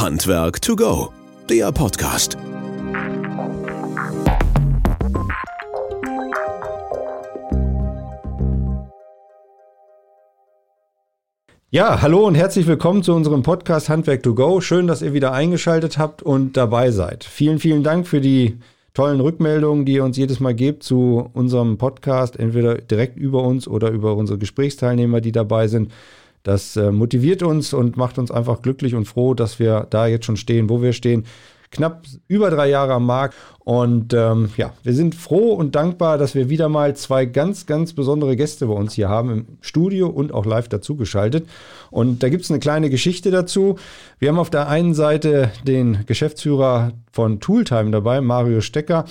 Handwerk to go, der Podcast. Ja, hallo und herzlich willkommen zu unserem Podcast Handwerk to go. Schön, dass ihr wieder eingeschaltet habt und dabei seid. Vielen, vielen Dank für die tollen Rückmeldungen, die ihr uns jedes Mal gebt zu unserem Podcast, entweder direkt über uns oder über unsere Gesprächsteilnehmer, die dabei sind. Das äh, motiviert uns und macht uns einfach glücklich und froh, dass wir da jetzt schon stehen, wo wir stehen knapp über drei Jahre am Markt. Und ähm, ja, wir sind froh und dankbar, dass wir wieder mal zwei ganz, ganz besondere Gäste bei uns hier haben, im Studio und auch live dazugeschaltet. Und da gibt es eine kleine Geschichte dazu. Wir haben auf der einen Seite den Geschäftsführer von Tooltime dabei, Mario Stecker.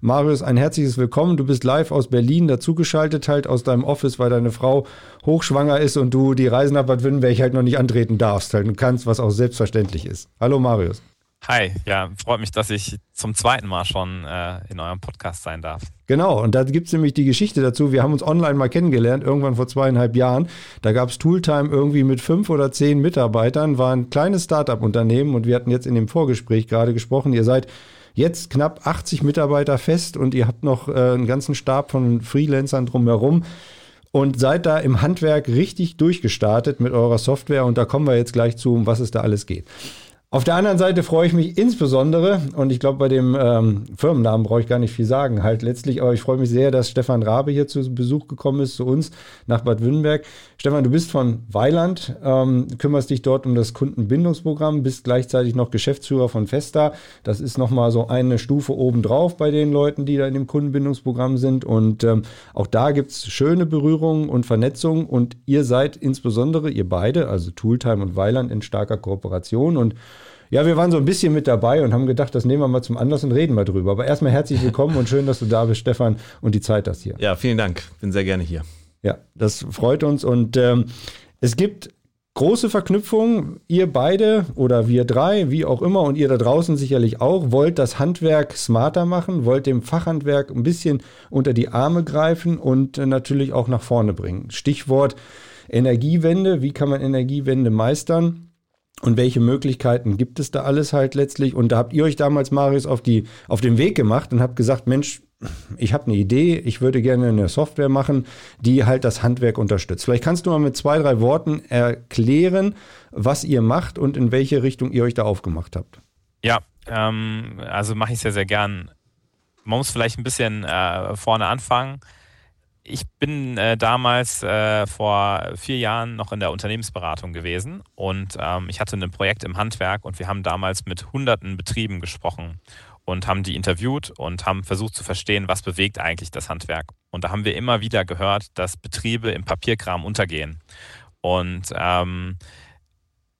Marius, ein herzliches Willkommen. Du bist live aus Berlin dazugeschaltet, halt aus deinem Office, weil deine Frau hochschwanger ist und du die Reise nach Bad Württemberg halt noch nicht antreten darfst halt und kannst, was auch selbstverständlich ist. Hallo Marius. Hi, ja, freut mich, dass ich zum zweiten Mal schon äh, in eurem Podcast sein darf. Genau, und da gibt es nämlich die Geschichte dazu. Wir haben uns online mal kennengelernt, irgendwann vor zweieinhalb Jahren. Da gab es Tooltime irgendwie mit fünf oder zehn Mitarbeitern, war ein kleines Start-up-Unternehmen und wir hatten jetzt in dem Vorgespräch gerade gesprochen, ihr seid jetzt knapp 80 Mitarbeiter fest und ihr habt noch äh, einen ganzen Stab von Freelancern drumherum und seid da im Handwerk richtig durchgestartet mit eurer Software und da kommen wir jetzt gleich zu, um was es da alles geht. Auf der anderen Seite freue ich mich insbesondere, und ich glaube, bei dem ähm, Firmennamen brauche ich gar nicht viel sagen, halt letztlich, aber ich freue mich sehr, dass Stefan Rabe hier zu Besuch gekommen ist, zu uns nach Bad Württemberg. Stefan, du bist von Weiland, ähm, kümmerst dich dort um das Kundenbindungsprogramm, bist gleichzeitig noch Geschäftsführer von Festa. Das ist nochmal so eine Stufe obendrauf bei den Leuten, die da in dem Kundenbindungsprogramm sind. Und ähm, auch da gibt es schöne Berührungen und Vernetzungen. Und ihr seid insbesondere, ihr beide, also Tooltime und Weiland, in starker Kooperation. Und ja, wir waren so ein bisschen mit dabei und haben gedacht, das nehmen wir mal zum Anlass und reden mal drüber. Aber erstmal herzlich willkommen und schön, dass du da bist, Stefan, und die Zeit hast hier. Ja, vielen Dank. Bin sehr gerne hier. Ja, das freut uns. Und ähm, es gibt große Verknüpfungen. Ihr beide oder wir drei, wie auch immer, und ihr da draußen sicherlich auch, wollt das Handwerk smarter machen, wollt dem Fachhandwerk ein bisschen unter die Arme greifen und äh, natürlich auch nach vorne bringen. Stichwort Energiewende. Wie kann man Energiewende meistern? Und welche Möglichkeiten gibt es da alles halt letztlich? Und da habt ihr euch damals, Marius, auf, die, auf den Weg gemacht und habt gesagt, Mensch, ich habe eine Idee, ich würde gerne eine Software machen, die halt das Handwerk unterstützt. Vielleicht kannst du mal mit zwei, drei Worten erklären, was ihr macht und in welche Richtung ihr euch da aufgemacht habt. Ja, ähm, also mache ich sehr, sehr gern. Man muss vielleicht ein bisschen äh, vorne anfangen ich bin äh, damals äh, vor vier Jahren noch in der Unternehmensberatung gewesen und ähm, ich hatte ein Projekt im Handwerk und wir haben damals mit hunderten Betrieben gesprochen und haben die interviewt und haben versucht zu verstehen, was bewegt eigentlich das Handwerk. Und da haben wir immer wieder gehört, dass Betriebe im Papierkram untergehen. Und ähm,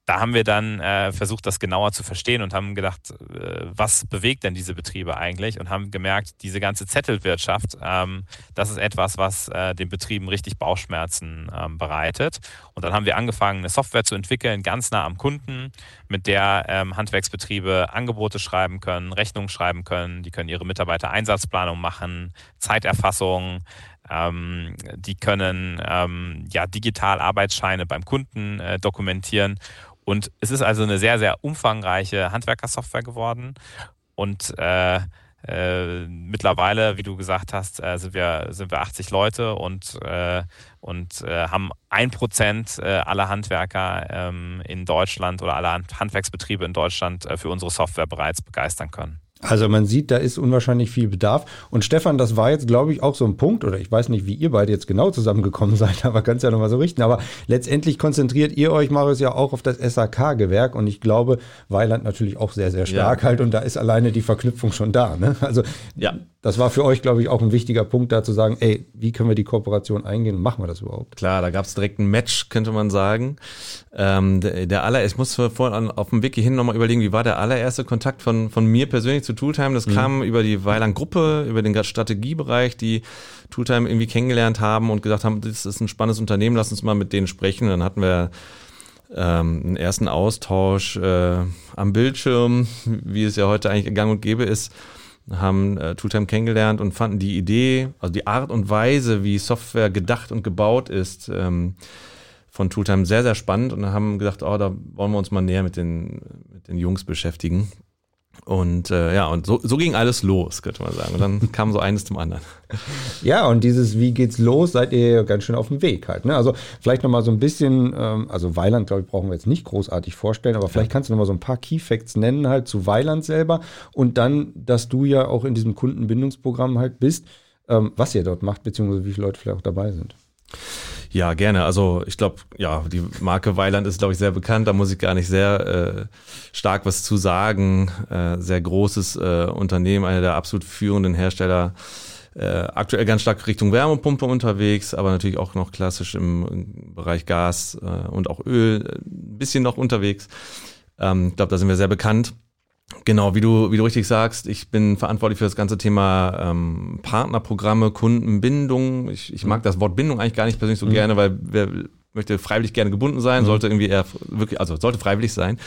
da haben wir dann äh, versucht, das genauer zu verstehen und haben gedacht, äh, was bewegt denn diese Betriebe eigentlich? Und haben gemerkt, diese ganze Zettelwirtschaft, ähm, das ist etwas, was äh, den Betrieben richtig Bauchschmerzen ähm, bereitet. Und dann haben wir angefangen, eine Software zu entwickeln, ganz nah am Kunden, mit der ähm, Handwerksbetriebe Angebote schreiben können, Rechnungen schreiben können, die können ihre Mitarbeiter-Einsatzplanung machen, Zeiterfassung, ähm, die können ähm, ja digital Arbeitsscheine beim Kunden äh, dokumentieren und es ist also eine sehr, sehr umfangreiche Handwerkersoftware geworden. Und äh, äh, mittlerweile, wie du gesagt hast, äh, sind, wir, sind wir 80 Leute und, äh, und äh, haben ein Prozent äh, aller Handwerker ähm, in Deutschland oder aller Handwerksbetriebe in Deutschland für unsere Software bereits begeistern können. Also man sieht, da ist unwahrscheinlich viel Bedarf. Und Stefan, das war jetzt, glaube ich, auch so ein Punkt, oder ich weiß nicht, wie ihr beide jetzt genau zusammengekommen seid, aber kannst ja nochmal so richten. Aber letztendlich konzentriert ihr euch, Marius, ja auch auf das SAK-Gewerk. Und ich glaube, Weiland natürlich auch sehr, sehr stark ja. halt. Und da ist alleine die Verknüpfung schon da. Ne? Also ja. Das war für euch, glaube ich, auch ein wichtiger Punkt, da zu sagen, ey, wie können wir die Kooperation eingehen und machen wir das überhaupt? Klar, da gab es direkt ein Match, könnte man sagen. Ähm, der, der aller, ich muss vorhin auf dem Weg hierhin nochmal überlegen, wie war der allererste Kontakt von, von mir persönlich zu Tooltime. Das mhm. kam über die Weiland-Gruppe, über den Strategiebereich, die Tooltime irgendwie kennengelernt haben und gesagt haben, das ist ein spannendes Unternehmen, lass uns mal mit denen sprechen. Und dann hatten wir ähm, einen ersten Austausch äh, am Bildschirm, wie es ja heute eigentlich gang und gäbe ist haben äh, Tooltime kennengelernt und fanden die Idee, also die Art und Weise, wie Software gedacht und gebaut ist, ähm, von Tooltime sehr, sehr spannend und haben gesagt, oh, da wollen wir uns mal näher mit den, mit den Jungs beschäftigen. Und äh, ja, und so, so ging alles los, könnte man sagen. Und dann kam so eines zum anderen. Ja, und dieses Wie geht's los, seid ihr ganz schön auf dem Weg halt. Ne? Also vielleicht nochmal so ein bisschen, ähm, also Weiland, glaube ich, brauchen wir jetzt nicht großartig vorstellen, aber vielleicht ja. kannst du nochmal so ein paar Key Facts nennen halt zu Weiland selber und dann, dass du ja auch in diesem Kundenbindungsprogramm halt bist, ähm, was ihr dort macht, beziehungsweise wie viele Leute vielleicht auch dabei sind. Ja, gerne. Also ich glaube, ja, die Marke Weiland ist, glaube ich, sehr bekannt. Da muss ich gar nicht sehr äh, stark was zu sagen. Äh, sehr großes äh, Unternehmen, einer der absolut führenden Hersteller. Äh, aktuell ganz stark Richtung Wärmepumpe unterwegs, aber natürlich auch noch klassisch im, Bereich Gas äh, und auch Öl äh, ein bisschen noch unterwegs. Ähm, ich glaube, da sind wir sehr bekannt. Genau, wie du, wie du richtig sagst, ich bin verantwortlich für das ganze Thema ähm, Partnerprogramme, Kundenbindung. Ich, ich mag das Wort Bindung eigentlich gar nicht persönlich so mhm. gerne, weil wer möchte freiwillig gerne gebunden sein, mhm. sollte irgendwie eher wirklich, also sollte freiwillig sein.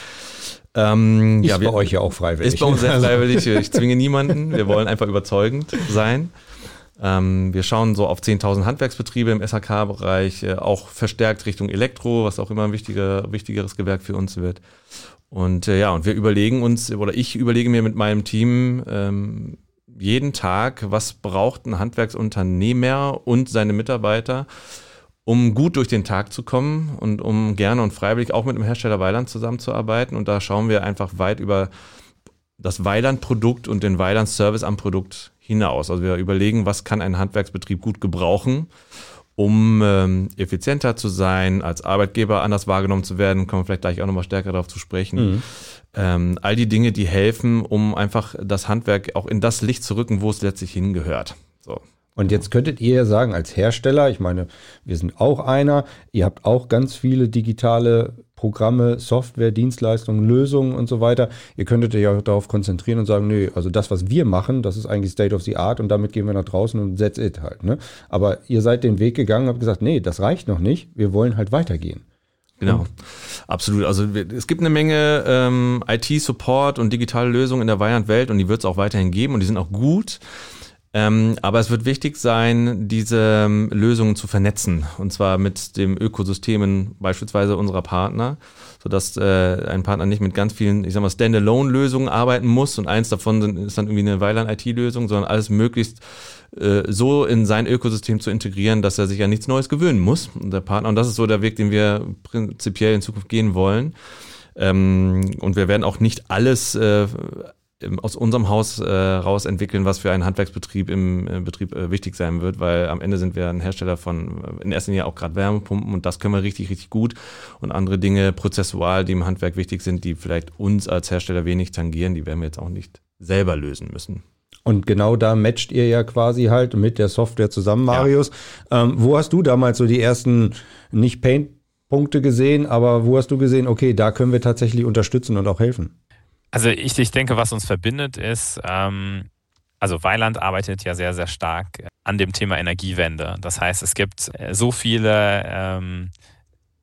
Ähm, ist ja, wir, bei euch ja auch freiwillig. Ist bei uns sehr freiwillig. Ich zwinge niemanden. Wir wollen einfach überzeugend sein. Ähm, wir schauen so auf 10.000 Handwerksbetriebe im SHK-Bereich, äh, auch verstärkt Richtung Elektro, was auch immer ein wichtiger, wichtigeres Gewerk für uns wird. Und äh, ja, und wir überlegen uns, oder ich überlege mir mit meinem Team ähm, jeden Tag, was braucht ein Handwerksunternehmer und seine Mitarbeiter, um gut durch den Tag zu kommen und um gerne und freiwillig auch mit dem Hersteller Weiland zusammenzuarbeiten. Und da schauen wir einfach weit über das Weiland-Produkt und den Weiland-Service am Produkt hinaus. Also wir überlegen, was kann ein Handwerksbetrieb gut gebrauchen um ähm, effizienter zu sein, als Arbeitgeber anders wahrgenommen zu werden, kommen wir vielleicht gleich auch nochmal stärker darauf zu sprechen. Mhm. Ähm, all die Dinge, die helfen, um einfach das Handwerk auch in das Licht zu rücken, wo es letztlich hingehört. So. Und jetzt könntet ihr ja sagen, als Hersteller, ich meine, wir sind auch einer, ihr habt auch ganz viele digitale Programme, Software, Dienstleistungen, Lösungen und so weiter. Ihr könntet euch auch darauf konzentrieren und sagen, nö, also das, was wir machen, das ist eigentlich State of the Art und damit gehen wir nach draußen und that's it halt. Ne? Aber ihr seid den Weg gegangen und habt gesagt, nee, das reicht noch nicht, wir wollen halt weitergehen. Genau, absolut. Also es gibt eine Menge ähm, IT-Support und digitale Lösungen in der Weiland-Welt und die wird es auch weiterhin geben und die sind auch gut. Ähm, aber es wird wichtig sein, diese ähm, Lösungen zu vernetzen. Und zwar mit dem Ökosystemen beispielsweise unserer Partner, sodass äh, ein Partner nicht mit ganz vielen, ich sag mal, Standalone-Lösungen arbeiten muss. Und eins davon sind, ist dann irgendwie eine Weiland-IT-Lösung, sondern alles möglichst äh, so in sein Ökosystem zu integrieren, dass er sich an nichts Neues gewöhnen muss. Und der Partner, und das ist so der Weg, den wir prinzipiell in Zukunft gehen wollen. Ähm, und wir werden auch nicht alles äh, aus unserem Haus äh, raus entwickeln, was für einen Handwerksbetrieb im äh, Betrieb äh, wichtig sein wird, weil am Ende sind wir ein Hersteller von äh, in erster Linie auch gerade Wärmepumpen und das können wir richtig, richtig gut. Und andere Dinge prozessual, die im Handwerk wichtig sind, die vielleicht uns als Hersteller wenig tangieren, die werden wir jetzt auch nicht selber lösen müssen. Und genau da matcht ihr ja quasi halt mit der Software zusammen, Marius. Ja. Ähm, wo hast du damals so die ersten, nicht Pain-Punkte gesehen, aber wo hast du gesehen, okay, da können wir tatsächlich unterstützen und auch helfen? Also ich, ich denke, was uns verbindet ist, ähm, also Weiland arbeitet ja sehr, sehr stark an dem Thema Energiewende. Das heißt, es gibt äh, so viele ähm,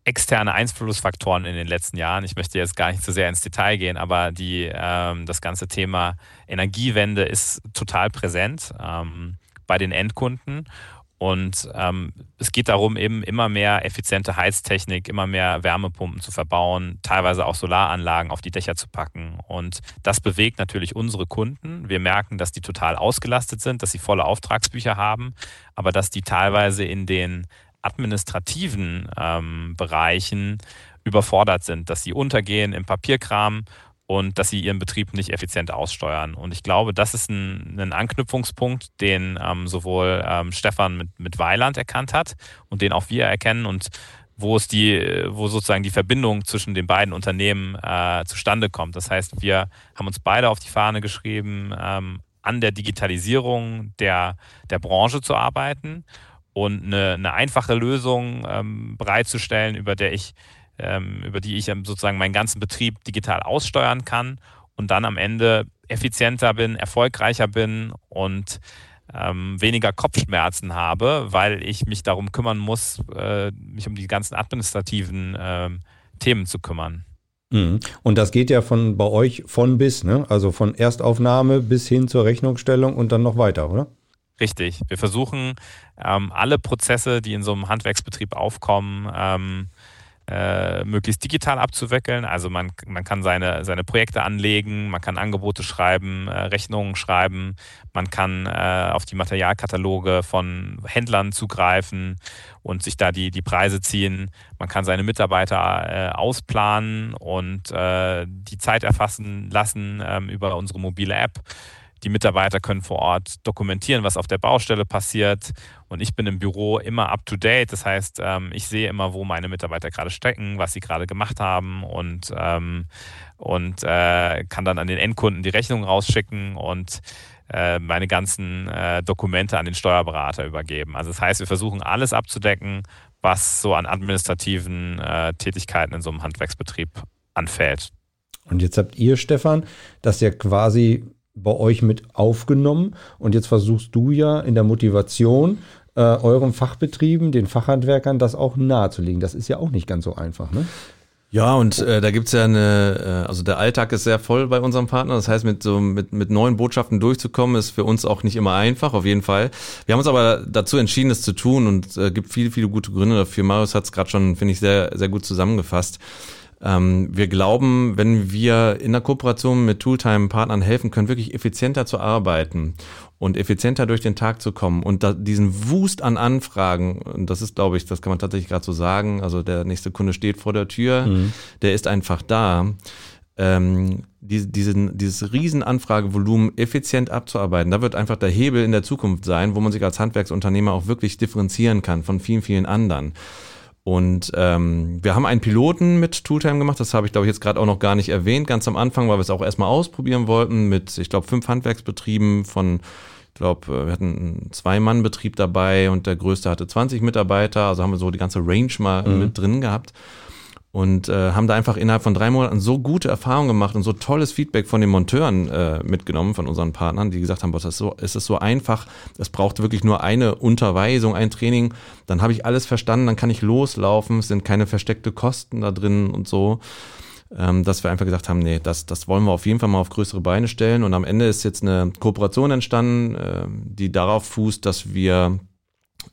externe Einflussfaktoren in den letzten Jahren. Ich möchte jetzt gar nicht zu sehr ins Detail gehen, aber die, ähm, das ganze Thema Energiewende ist total präsent ähm, bei den Endkunden. Und ähm, es geht darum, eben immer mehr effiziente Heiztechnik, immer mehr Wärmepumpen zu verbauen, teilweise auch Solaranlagen auf die Dächer zu packen. Und das bewegt natürlich unsere Kunden. Wir merken, dass die total ausgelastet sind, dass sie volle Auftragsbücher haben, aber dass die teilweise in den administrativen ähm, Bereichen überfordert sind, dass sie untergehen im Papierkram und dass sie ihren Betrieb nicht effizient aussteuern. Und ich glaube, das ist ein, ein Anknüpfungspunkt, den ähm, sowohl ähm, Stefan mit, mit Weiland erkannt hat und den auch wir erkennen und wo es die, wo sozusagen die Verbindung zwischen den beiden Unternehmen äh, zustande kommt. Das heißt, wir haben uns beide auf die Fahne geschrieben, ähm, an der Digitalisierung der, der Branche zu arbeiten und eine, eine einfache Lösung ähm, bereitzustellen, über der ich ähm, über die ich sozusagen meinen ganzen Betrieb digital aussteuern kann und dann am Ende effizienter bin, erfolgreicher bin und ähm, weniger Kopfschmerzen habe, weil ich mich darum kümmern muss, äh, mich um die ganzen administrativen äh, Themen zu kümmern. Mhm. Und das geht ja von bei euch von bis, ne? Also von Erstaufnahme bis hin zur Rechnungsstellung und dann noch weiter, oder? Richtig. Wir versuchen ähm, alle Prozesse, die in so einem Handwerksbetrieb aufkommen, ähm, äh, möglichst digital abzuwickeln. Also man, man kann seine, seine Projekte anlegen, man kann Angebote schreiben, äh, Rechnungen schreiben, man kann äh, auf die Materialkataloge von Händlern zugreifen und sich da die, die Preise ziehen. Man kann seine Mitarbeiter äh, ausplanen und äh, die Zeit erfassen lassen ähm, über unsere mobile App. Die Mitarbeiter können vor Ort dokumentieren, was auf der Baustelle passiert. Und ich bin im Büro immer up to date. Das heißt, ähm, ich sehe immer, wo meine Mitarbeiter gerade stecken, was sie gerade gemacht haben und, ähm, und äh, kann dann an den Endkunden die Rechnung rausschicken und äh, meine ganzen äh, Dokumente an den Steuerberater übergeben. Also das heißt, wir versuchen alles abzudecken, was so an administrativen Tätigkeiten in so einem Handwerksbetrieb anfällt. Und jetzt habt ihr, Stefan, das ja quasi bei euch mit aufgenommen und jetzt versuchst du ja in der Motivation äh, euren Fachbetrieben, den Fachhandwerkern, das auch nahezulegen. Das ist ja auch nicht ganz so einfach, ne? Ja, und äh, da gibt's ja eine, äh, also der Alltag ist sehr voll bei unserem Partner. Das heißt, mit so mit, mit neuen Botschaften durchzukommen, ist für uns auch nicht immer einfach, auf jeden Fall. Wir haben uns aber dazu entschieden, das zu tun und äh, gibt viele, viele gute Gründe dafür. Marius hat's gerade schon, finde ich, sehr, sehr gut zusammengefasst. Ähm, wir glauben, wenn wir in der Kooperation mit Tooltime-Partnern helfen können, wirklich effizienter zu arbeiten und effizienter durch den Tag zu kommen und diesen Wust an Anfragen, und das ist, glaube ich, das kann man tatsächlich gerade so sagen, also der nächste Kunde steht vor der Tür, mhm. der ist einfach da. Ähm, die, diesen, dieses riesen Anfragevolumen effizient abzuarbeiten, da wird einfach der Hebel in der Zukunft sein, wo man sich als Handwerksunternehmer auch wirklich differenzieren kann von vielen, vielen anderen. Und ähm, wir haben einen Piloten mit Tooltime gemacht, das habe ich glaube ich jetzt gerade auch noch gar nicht erwähnt, ganz am Anfang, weil wir es auch erstmal ausprobieren wollten mit, ich glaube, fünf Handwerksbetrieben von, ich glaube, wir hatten einen Zwei-Mann-Betrieb dabei und der größte hatte 20 Mitarbeiter, also haben wir so die ganze Range mal mhm. mit drin gehabt und äh, haben da einfach innerhalb von drei Monaten so gute Erfahrungen gemacht und so tolles Feedback von den Monteuren äh, mitgenommen, von unseren Partnern, die gesagt haben, boah, das ist so, es ist so einfach, es braucht wirklich nur eine Unterweisung, ein Training, dann habe ich alles verstanden, dann kann ich loslaufen, es sind keine versteckte Kosten da drin und so. Ähm, dass wir einfach gesagt haben, nee, das, das wollen wir auf jeden Fall mal auf größere Beine stellen. Und am Ende ist jetzt eine Kooperation entstanden, äh, die darauf fußt, dass wir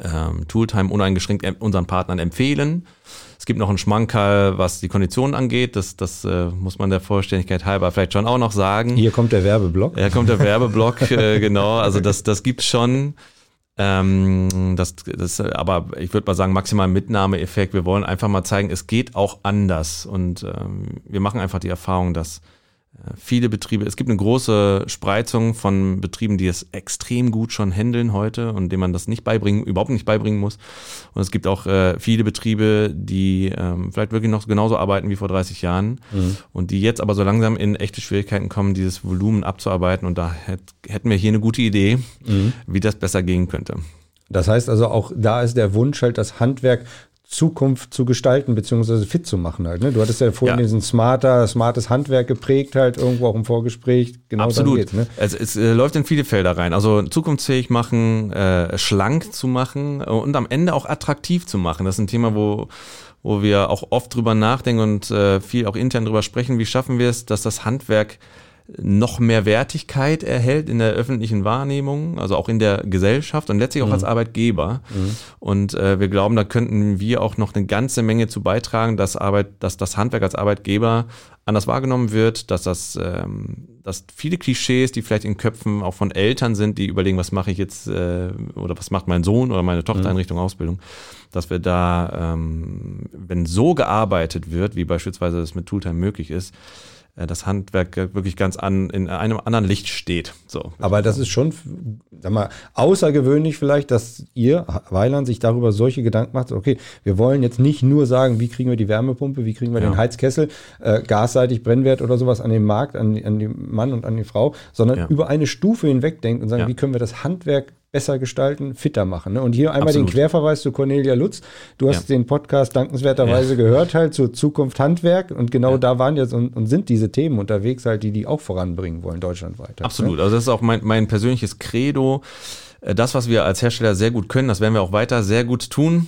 ähm, Tooltime uneingeschränkt unseren Partnern empfehlen. Es gibt noch einen Schmankerl, was die Konditionen angeht. Das, das äh, muss man der Vollständigkeit halber vielleicht schon auch noch sagen. Hier kommt der Werbeblock. Hier kommt der Werbeblock, äh, genau. Also das, das gibt's schon. Ähm, das, das, aber ich würde mal sagen, maximal Mitnahmeeffekt. Wir wollen einfach mal zeigen, es geht auch anders. Und ähm, wir machen einfach die Erfahrung, dass viele Betriebe, es gibt eine große Spreizung von Betrieben, die es extrem gut schon handeln heute und denen man das nicht beibringen, überhaupt nicht beibringen muss. Und es gibt auch äh, viele Betriebe, die ähm, vielleicht wirklich noch genauso arbeiten wie vor 30 Jahren mhm. und die jetzt aber so langsam in echte Schwierigkeiten kommen, dieses Volumen abzuarbeiten. Und da hätt, hätten wir hier eine gute Idee, mhm. wie das besser gehen könnte. Das heißt also auch da ist der Wunsch halt das Handwerk Zukunft zu gestalten, beziehungsweise fit zu machen halt. Ne? Du hattest ja vorhin ja. diesen smarter, smartes Handwerk geprägt halt, irgendwo auch im Vorgespräch. Genau Absolut. Geht's, ne? Also es äh, läuft in viele Felder rein. Also zukunftsfähig machen, äh, schlank zu machen und am Ende auch attraktiv zu machen. Das ist ein Thema, wo wo wir auch oft drüber nachdenken und äh, viel auch intern drüber sprechen. Wie schaffen wir es, dass das Handwerk noch mehr Wertigkeit erhält in der öffentlichen Wahrnehmung, also auch in der Gesellschaft und letztlich auch mhm. als Arbeitgeber. Mhm. Und äh, wir glauben, da könnten wir auch noch eine ganze Menge zu beitragen, dass Arbeit, dass das Handwerk als Arbeitgeber anders wahrgenommen wird, dass das, ähm, dass viele Klischees, die vielleicht in Köpfen auch von Eltern sind, die überlegen, was mache ich jetzt äh, oder was macht mein Sohn oder meine Tochter mhm. in Richtung Ausbildung, dass wir da, ähm, wenn so gearbeitet wird, wie beispielsweise es mit Tooltime möglich ist, das Handwerk wirklich ganz an, in einem anderen Licht steht. So. Aber das ist schon, sag mal, außergewöhnlich vielleicht, dass ihr, Weiland, sich darüber solche Gedanken macht. Okay, wir wollen jetzt nicht nur sagen, wie kriegen wir die Wärmepumpe, wie kriegen wir ja. den Heizkessel, äh, gasseitig Brennwert oder sowas an den Markt, an, an den Mann und an die Frau, sondern ja. über eine Stufe hinweg denkt und sagen, ja. wie können wir das Handwerk besser gestalten, fitter machen. Ne? Und hier einmal Absolut. den Querverweis zu Cornelia Lutz. Du hast ja. den Podcast dankenswerterweise ja. gehört, halt zur Zukunft Handwerk. Und genau ja. da waren jetzt und, und, sind diese Themen unterwegs, halt, die die auch voranbringen wollen, deutschlandweit. Halt, Absolut. Ne? Also das ist auch mein, mein persönliches Credo. Äh, das, was wir als Hersteller sehr gut können, das werden wir auch weiter sehr gut tun.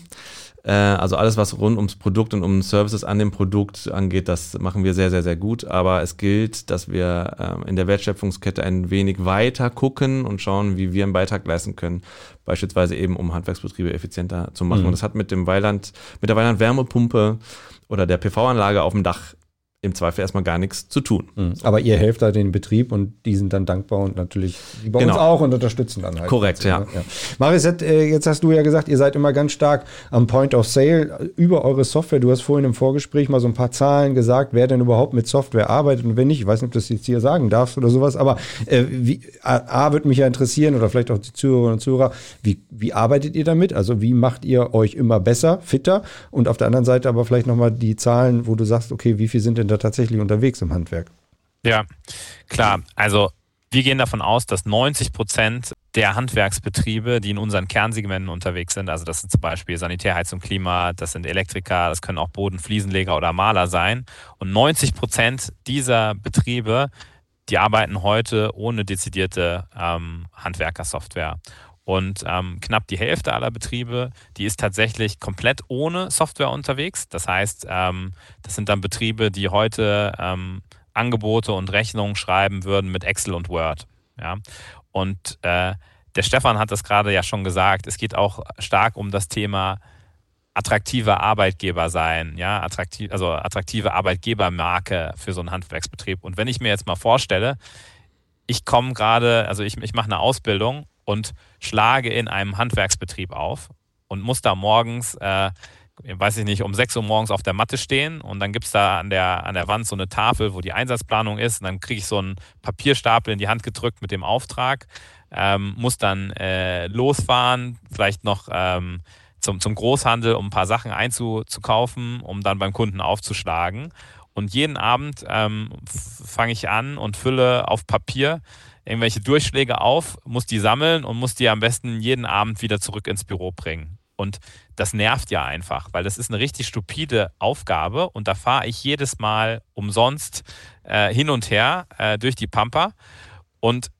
Äh, also alles, was rund ums Produkt und um Services an dem Produkt angeht, das machen wir sehr, sehr, sehr gut. Aber es gilt, dass wir ähm, in der Wertschöpfungskette ein wenig weiter gucken und schauen, wie wir einen Beitrag leisten können. Beispielsweise eben, um Handwerksbetriebe effizienter zu machen. Mhm. Und das hat mit dem Weiland, mit der Weiland Wärmepumpe oder der PV-Anlage auf dem Dach im Zweifel erstmal gar nichts zu tun. Mhm. Aber ihr helft da den Betrieb und die sind dann dankbar und natürlich bei Genau. uns auch und unterstützen dann halt. Korrekt, ja. ja. Marius, jetzt, äh, jetzt hast du ja gesagt, ihr seid immer ganz stark am Point of Sale über eure Software. Du hast vorhin im Vorgespräch mal so ein paar Zahlen gesagt, wer denn überhaupt mit Software arbeitet und wer nicht. Ich weiß nicht, ob du das jetzt hier sagen darfst oder sowas, aber äh, wie, A, A würde mich ja interessieren oder vielleicht auch die Zuhörerinnen und Zuhörer, wie, wie arbeitet ihr damit? Also wie macht ihr euch immer besser, fitter? Und auf der anderen Seite aber vielleicht nochmal die Zahlen, wo du sagst, okay, wie viel sind denn da tatsächlich unterwegs im Handwerk? Ja, klar. Also wir gehen davon aus, dass 90 Prozent der Handwerksbetriebe, die in unseren Kernsegmenten unterwegs sind, also das sind zum Beispiel Sanitär, Heizung, Klima, das sind Elektriker, das können auch Boden, Fliesenleger oder Maler sein. Und 90 Prozent dieser Betriebe, die arbeiten heute ohne dezidierte ähm, Handwerkersoftware. Und ähm, knapp die Hälfte aller Betriebe, die ist tatsächlich komplett ohne Software unterwegs. Das heißt, ähm, das sind dann Betriebe, die heute ähm, Angebote und Rechnungen schreiben würden mit Excel und Word. Ja? Und äh, der Stefan hat das gerade ja schon gesagt, es geht auch stark um das Thema attraktive Arbeitgeber sein, ja, attraktiv, also attraktive Arbeitgebermarke für so einen Handwerksbetrieb. Und wenn ich mir jetzt mal vorstelle, ich komme gerade, also ich, ich mache eine Ausbildung und schlage in einem Handwerksbetrieb auf und muss da morgens, äh, weiß ich nicht, um 6 Uhr morgens auf der Matte stehen und dann gibt es da an der, an der Wand so eine Tafel, wo die Einsatzplanung ist und dann kriege ich so einen Papierstapel in die Hand gedrückt mit dem Auftrag, ähm, muss dann äh, losfahren, vielleicht noch ähm, zum, zum Großhandel, um ein paar Sachen einzukaufen, um dann beim Kunden aufzuschlagen. Und jeden Abend ähm, fange ich an und fülle auf Papier irgendwelche Durchschläge auf, muss die sammeln und muss die am besten jeden Abend wieder zurück ins Büro bringen. Und das nervt ja einfach, weil das ist eine richtig stupide Aufgabe und da fahre ich jedes Mal umsonst äh, hin und her äh, durch die Pampa. Und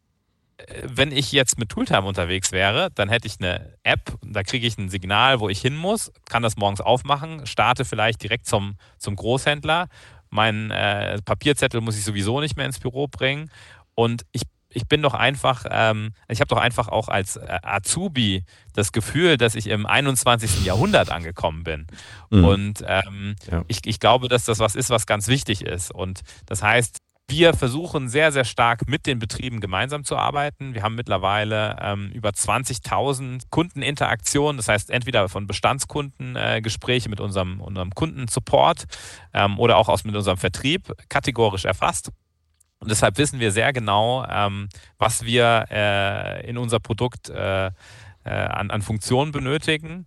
äh, wenn ich jetzt mit Tooltime unterwegs wäre, dann hätte ich eine App, da kriege ich ein Signal, wo ich hin muss, kann das morgens aufmachen, starte vielleicht direkt zum, zum Großhändler. Mein äh, Papierzettel muss ich sowieso nicht mehr ins Büro bringen. Und ich ich bin doch einfach, ähm, ich habe doch einfach auch als äh, Azubi das Gefühl, dass ich im 21. Jahrhundert angekommen bin. Mhm. Und ähm, ja. ich, ich glaube, dass das was ist, was ganz wichtig ist. Und das heißt, wir versuchen sehr, sehr stark mit den Betrieben gemeinsam zu arbeiten. Wir haben mittlerweile ähm, über 20.000 Kundeninteraktionen, das heißt entweder von Bestandskunden äh, Gespräche mit unserem, unserem Kundensupport ähm, oder auch aus mit unserem Vertrieb kategorisch erfasst. Und deshalb wissen wir sehr genau, ähm, was wir äh, in unser Produkt äh, äh, an, an Funktionen benötigen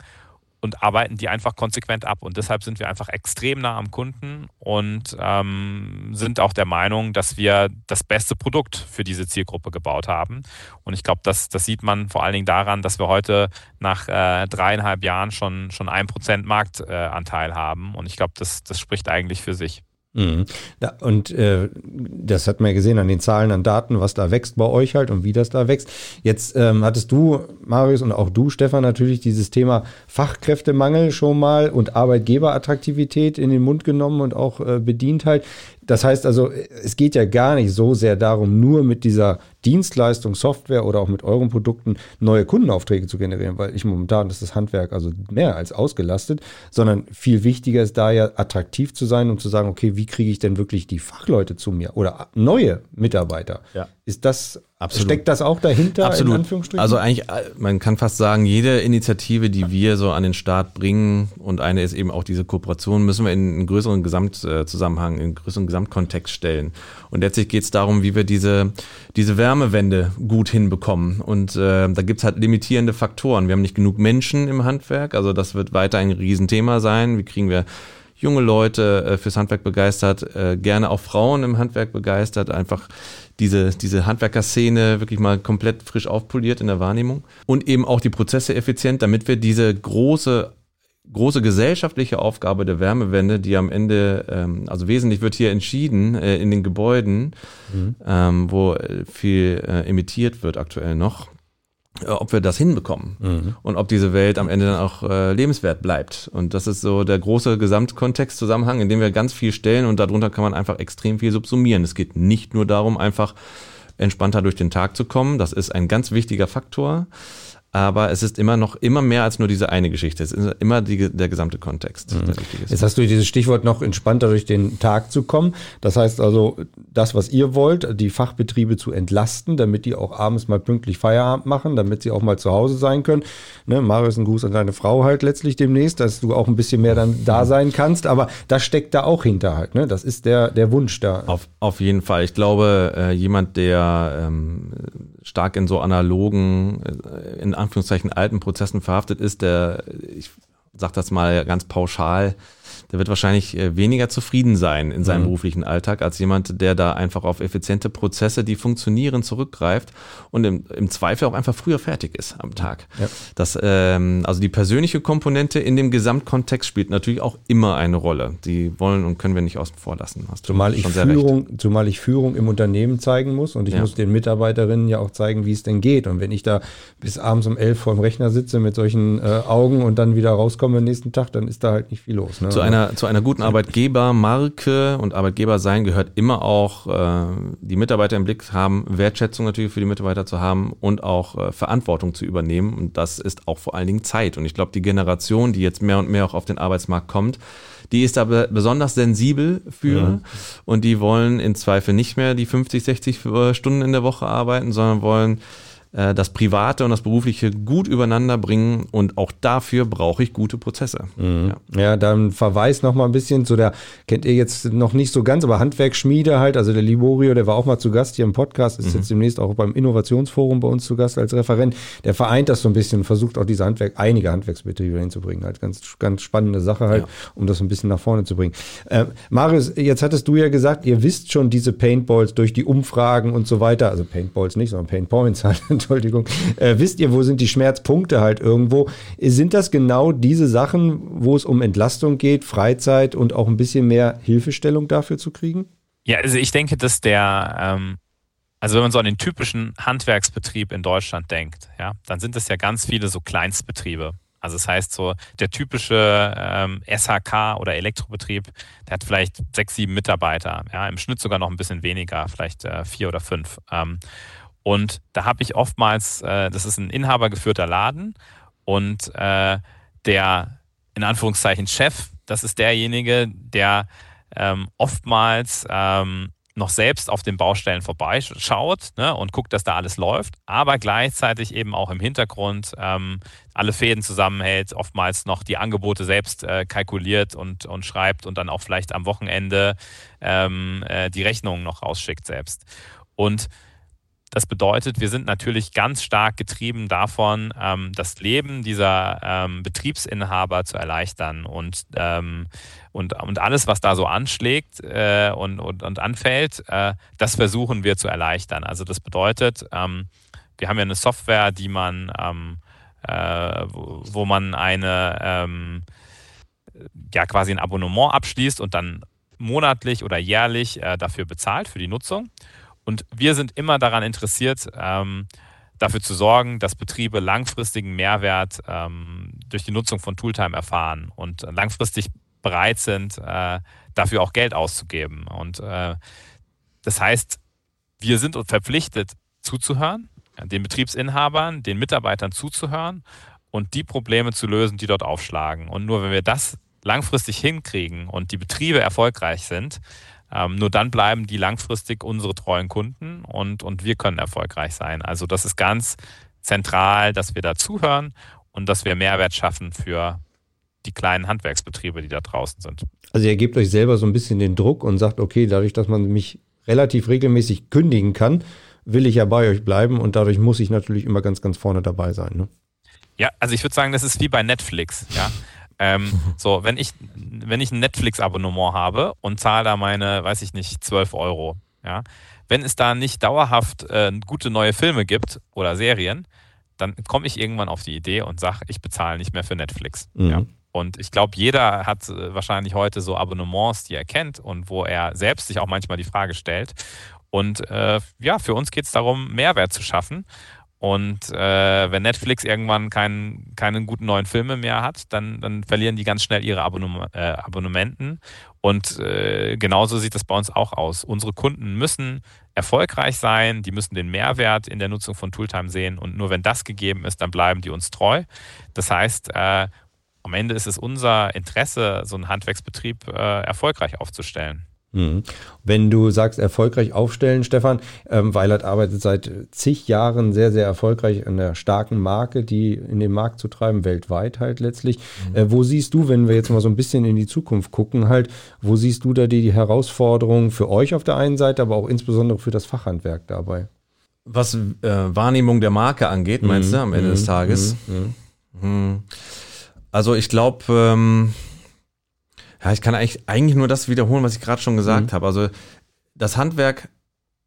und arbeiten die einfach konsequent ab. Und deshalb sind wir einfach extrem nah am Kunden und ähm, sind auch der Meinung, dass wir das beste Produkt für diese Zielgruppe gebaut haben. Und ich glaube, das, das sieht man vor allen Dingen daran, dass wir heute nach äh, dreieinhalb Jahren schon, schon ein Prozent Marktanteil haben. Und ich glaube, das, das spricht eigentlich für sich. Mhm. Da, und äh, das hat man ja gesehen an den Zahlen, an Daten, was da wächst bei euch halt und wie das da wächst. Jetzt ähm, hattest du, Marius, und auch du, Stefan, natürlich dieses Thema Fachkräftemangel schon mal und Arbeitgeberattraktivität in den Mund genommen und auch äh, bedient halt. Das heißt also, es geht ja gar nicht so sehr darum, nur mit dieser Dienstleistung, Software oder auch mit euren Produkten neue Kundenaufträge zu generieren, weil ich momentan ist das Handwerk also mehr als ausgelastet, sondern viel wichtiger ist da ja attraktiv zu sein und zu sagen, okay, wie kriege ich denn wirklich die Fachleute zu mir oder neue Mitarbeiter? Ja. Ist das Absolut. Steckt das auch dahinter, Absolut. in Anführungsstrichen? Also eigentlich, man kann fast sagen, jede Initiative, die wir so an den Start bringen, und eine ist eben auch diese Kooperation, müssen wir in einen größeren Gesamtzusammenhang, in einen größeren Gesamtkontext stellen. Und letztlich geht es darum, wie wir diese, diese Wärmewende gut hinbekommen. Und äh, da gibt's halt limitierende Faktoren. Wir haben nicht genug Menschen im Handwerk, also das wird weiter ein Riesenthema sein. Wie kriegen wir junge Leute äh, fürs Handwerk begeistert, äh, gerne auch Frauen im Handwerk begeistert, einfach diese, diese Handwerkerszene wirklich mal komplett frisch aufpoliert in der Wahrnehmung und eben auch die Prozesse effizient, damit wir diese große große gesellschaftliche Aufgabe der Wärmewende, die am Ende, ähm, also wesentlich wird hier entschieden äh, in den Gebäuden, mhm. ähm, wo viel äh, emittiert wird aktuell noch, äh, ob wir das hinbekommen mhm. und ob diese Welt am Ende dann auch äh, lebenswert bleibt. Und das ist so der große Gesamtkontextzusammenhang, in dem wir ganz viel stellen und darunter kann man einfach extrem viel subsumieren. Es geht nicht nur darum, einfach entspannter durch den Tag zu kommen. Das ist ein ganz wichtiger Faktor. Aber es ist immer noch immer mehr als nur diese eine Geschichte. Es ist immer die, der gesamte Kontext. Mhm. Jetzt hast du dieses Stichwort noch entspannter durch den Tag zu kommen. Das heißt also, das, was ihr wollt, die Fachbetriebe zu entlasten, damit die auch abends mal pünktlich Feierabend machen, damit sie auch mal zu Hause sein können. Ne, Marius, ein Gruß an deine Frau halt letztlich demnächst, dass du auch ein bisschen mehr dann da sein kannst. Aber das steckt da auch hinter halt. Ne? Das ist der, der Wunsch da. Auf, auf jeden Fall. Ich glaube, äh, jemand, der ähm, stark in so analogen, äh, in Anführungszeichen alten Prozessen verhaftet ist, der, ich sage das mal ganz pauschal, der wird wahrscheinlich äh, weniger zufrieden sein in seinem mhm. beruflichen Alltag als jemand, der da einfach auf effiziente Prozesse, die funktionieren, zurückgreift und im, im Zweifel auch einfach früher fertig ist am Tag. Ja. Das, ähm, also die persönliche Komponente in dem Gesamtkontext spielt natürlich auch immer eine Rolle. Die wollen und können wir nicht außen vor lassen. zumal, ich Führung, zumal ich Führung im Unternehmen zeigen muss und ich ja. muss den Mitarbeiterinnen ja auch zeigen, wie es denn geht. Und wenn ich da bis abends um elf vor dem Rechner sitze mit solchen äh, Augen und dann wieder rauskomme am nächsten Tag, dann ist da halt nicht viel los. Ne? Zu einer einer, zu einer guten Arbeitgebermarke und Arbeitgeber sein gehört immer auch, äh, die Mitarbeiter im Blick haben, Wertschätzung natürlich für die Mitarbeiter zu haben und auch äh, Verantwortung zu übernehmen. Und das ist auch vor allen Dingen Zeit. Und ich glaube, die Generation, die jetzt mehr und mehr auch auf den Arbeitsmarkt kommt, die ist da besonders sensibel für ja. und die wollen in Zweifel nicht mehr die 50, 60 äh, Stunden in der Woche arbeiten, sondern wollen äh, das Private und das Berufliche gut übereinander bringen und auch dafür brauche ich gute Prozesse. Mhm. Ja. ja, dann Verweis noch mal ein bisschen zu der, kennt ihr jetzt noch nicht so ganz, aber Handwerksschmiede halt, also der Liborio, der war auch mal zu Gast hier im Podcast, ist mhm. jetzt demnächst auch beim Innovationsforum bei uns zu Gast als Referent. Der vereint das so ein bisschen, versucht auch diese Handwerk, einige Handwerksbetriebe hinzubringen, halt ganz, ganz spannende Sache halt, ja. um das ein bisschen nach vorne zu bringen. Äh, Marius, jetzt hattest du ja gesagt, ihr wisst schon diese Paintballs durch die Umfragen und so weiter, also Paintballs nicht, sondern Paintpoints halt, Entschuldigung. Äh, wisst ihr, wo sind die Schmerzpunkte halt irgendwo? Sind das genau diese Sachen, wo es um Entlastung geht, Freizeit und auch ein bisschen mehr Hilfestellung dafür zu kriegen? Ja, also ich denke, dass der, ähm, also wenn man so an den typischen Handwerksbetrieb in Deutschland denkt, ja, dann sind es ja ganz viele so Kleinstbetriebe. Also das heißt so, der typische ähm, SHK oder Elektrobetrieb, der hat vielleicht sechs, sieben Mitarbeiter, ja, im Schnitt sogar noch ein bisschen weniger, vielleicht äh, vier oder fünf. Ähm, und da habe ich oftmals, äh, das ist ein inhabergeführter Laden und äh, der in Anführungszeichen Chef, das ist derjenige, der ähm, oftmals ähm, noch selbst auf den Baustellen vorbeischaut ne, und guckt, dass da alles läuft, aber gleichzeitig eben auch im Hintergrund ähm, alle Fäden zusammenhält, oftmals noch die Angebote selbst äh, kalkuliert und, und schreibt und dann auch vielleicht am Wochenende ähm, äh, die Rechnungen noch rausschickt selbst. Und das bedeutet, wir sind natürlich ganz stark getrieben davon, ähm, das Leben dieser ähm, Betriebsinhaber zu erleichtern und, ähm, und, und alles, was da so anschlägt äh, und, und, und anfällt, äh, das versuchen wir zu erleichtern. Also das bedeutet, ähm, wir haben ja eine Software, die man, ähm, äh, wo, wo, man eine, ähm, ja quasi ein Abonnement abschließt und dann monatlich oder jährlich äh, dafür bezahlt für die Nutzung. Und wir sind immer daran interessiert, ähm, dafür zu sorgen, dass Betriebe langfristigen Mehrwert ähm, durch die Nutzung von Tooltime erfahren und langfristig bereit sind, äh, dafür auch Geld auszugeben. Und äh, das heißt, wir sind verpflichtet, zuzuhören, den Betriebsinhabern, den Mitarbeitern zuzuhören und die Probleme zu lösen, die dort aufschlagen. Und nur wenn wir das langfristig hinkriegen und die Betriebe erfolgreich sind, ähm, nur dann bleiben die langfristig unsere treuen Kunden und, und wir können erfolgreich sein. Also das ist ganz zentral, dass wir da zuhören und dass wir Mehrwert schaffen für die kleinen Handwerksbetriebe, die da draußen sind. Also ihr gebt euch selber so ein bisschen den Druck und sagt, okay, dadurch, dass man mich relativ regelmäßig kündigen kann, will ich ja bei euch bleiben und dadurch muss ich natürlich immer ganz, ganz vorne dabei sein. Ne? Ja, also ich würde sagen, das ist wie bei Netflix. Ja, ähm, so, wenn ich, wenn ich ein Netflix-Abonnement habe und zahle da meine, weiß ich nicht, 12 Euro, ja, wenn es da nicht dauerhaft äh, gute neue Filme gibt oder Serien, dann komme ich irgendwann auf die Idee und sage, ich bezahle nicht mehr für Netflix. Mhm. Ja. Und ich glaube, jeder hat äh, wahrscheinlich heute so Abonnements, die er kennt und wo er selbst sich auch manchmal die Frage stellt. Und äh, ja, für uns geht es darum, Mehrwert zu schaffen. Und äh, wenn Netflix irgendwann keinen, keinen guten neuen Filme mehr hat, dann, dann verlieren die ganz schnell ihre Abonnem äh, Abonnementen. Und äh, genauso sieht das bei uns auch aus. Unsere Kunden müssen erfolgreich sein, die müssen den Mehrwert in der Nutzung von Tooltime sehen und nur wenn das gegeben ist, dann bleiben die uns treu. Das heißt, äh, am Ende ist es unser Interesse, so einen Handwerksbetrieb äh, erfolgreich aufzustellen. Mhm. Wenn du sagst, erfolgreich aufstellen, Stefan, ähm, Weilert arbeitet seit zig Jahren sehr, sehr erfolgreich an der starken Marke, die in den Markt zu treiben, weltweit halt letztlich. Mhm. Äh, wo siehst du, wenn wir jetzt mal so ein bisschen in die Zukunft gucken, halt, wo siehst du da die, die Herausforderungen für euch auf der einen Seite, aber auch insbesondere für das Fachhandwerk dabei? Was äh, Wahrnehmung der Marke angeht, meinst mhm. du, am Ende des mhm. Tages? Mhm. Mhm. Also ich glaube, ähm, ja, ich kann eigentlich, eigentlich nur das wiederholen, was ich gerade schon gesagt mhm. habe. Also das Handwerk